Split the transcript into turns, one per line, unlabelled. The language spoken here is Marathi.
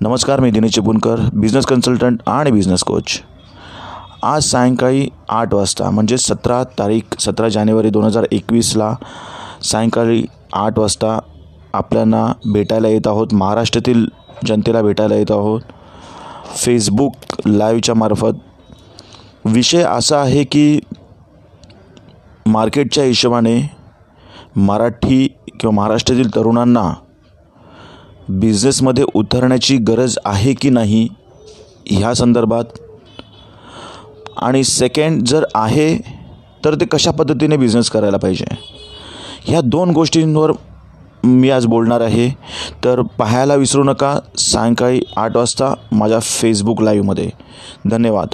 नमस्कार मी दिनेश चिपळूणकर बिझनेस कन्सल्टंट आणि बिझनेस कोच आज सायंकाळी आठ वाजता म्हणजे सतरा तारीख सतरा जानेवारी दोन हजार एकवीसला सायंकाळी आठ वाजता आपल्याला भेटायला येत आहोत महाराष्ट्रातील जनतेला भेटायला येत आहोत. फेसबुक लाईव्हच्या मार्फत. विषय असा आहे की मार्केटच्या हिशोबाने मराठी किंवा महाराष्ट्रातील तरुणांना बिझनेसमध्ये उतरण्याची गरज आहे की नाही ह्या संदर्भात. आणि सेकंड जर आहे तर ते कशा पद्धतीने बिझनेस करायला पाहिजे? ह्या दोन गोष्टींवर मी आज बोलणार आहे. तर पाहायला विसरू नका. सायंकाळी आठ वाजता माझ्या फेसबुक लाईव्हमध्ये धन्यवाद.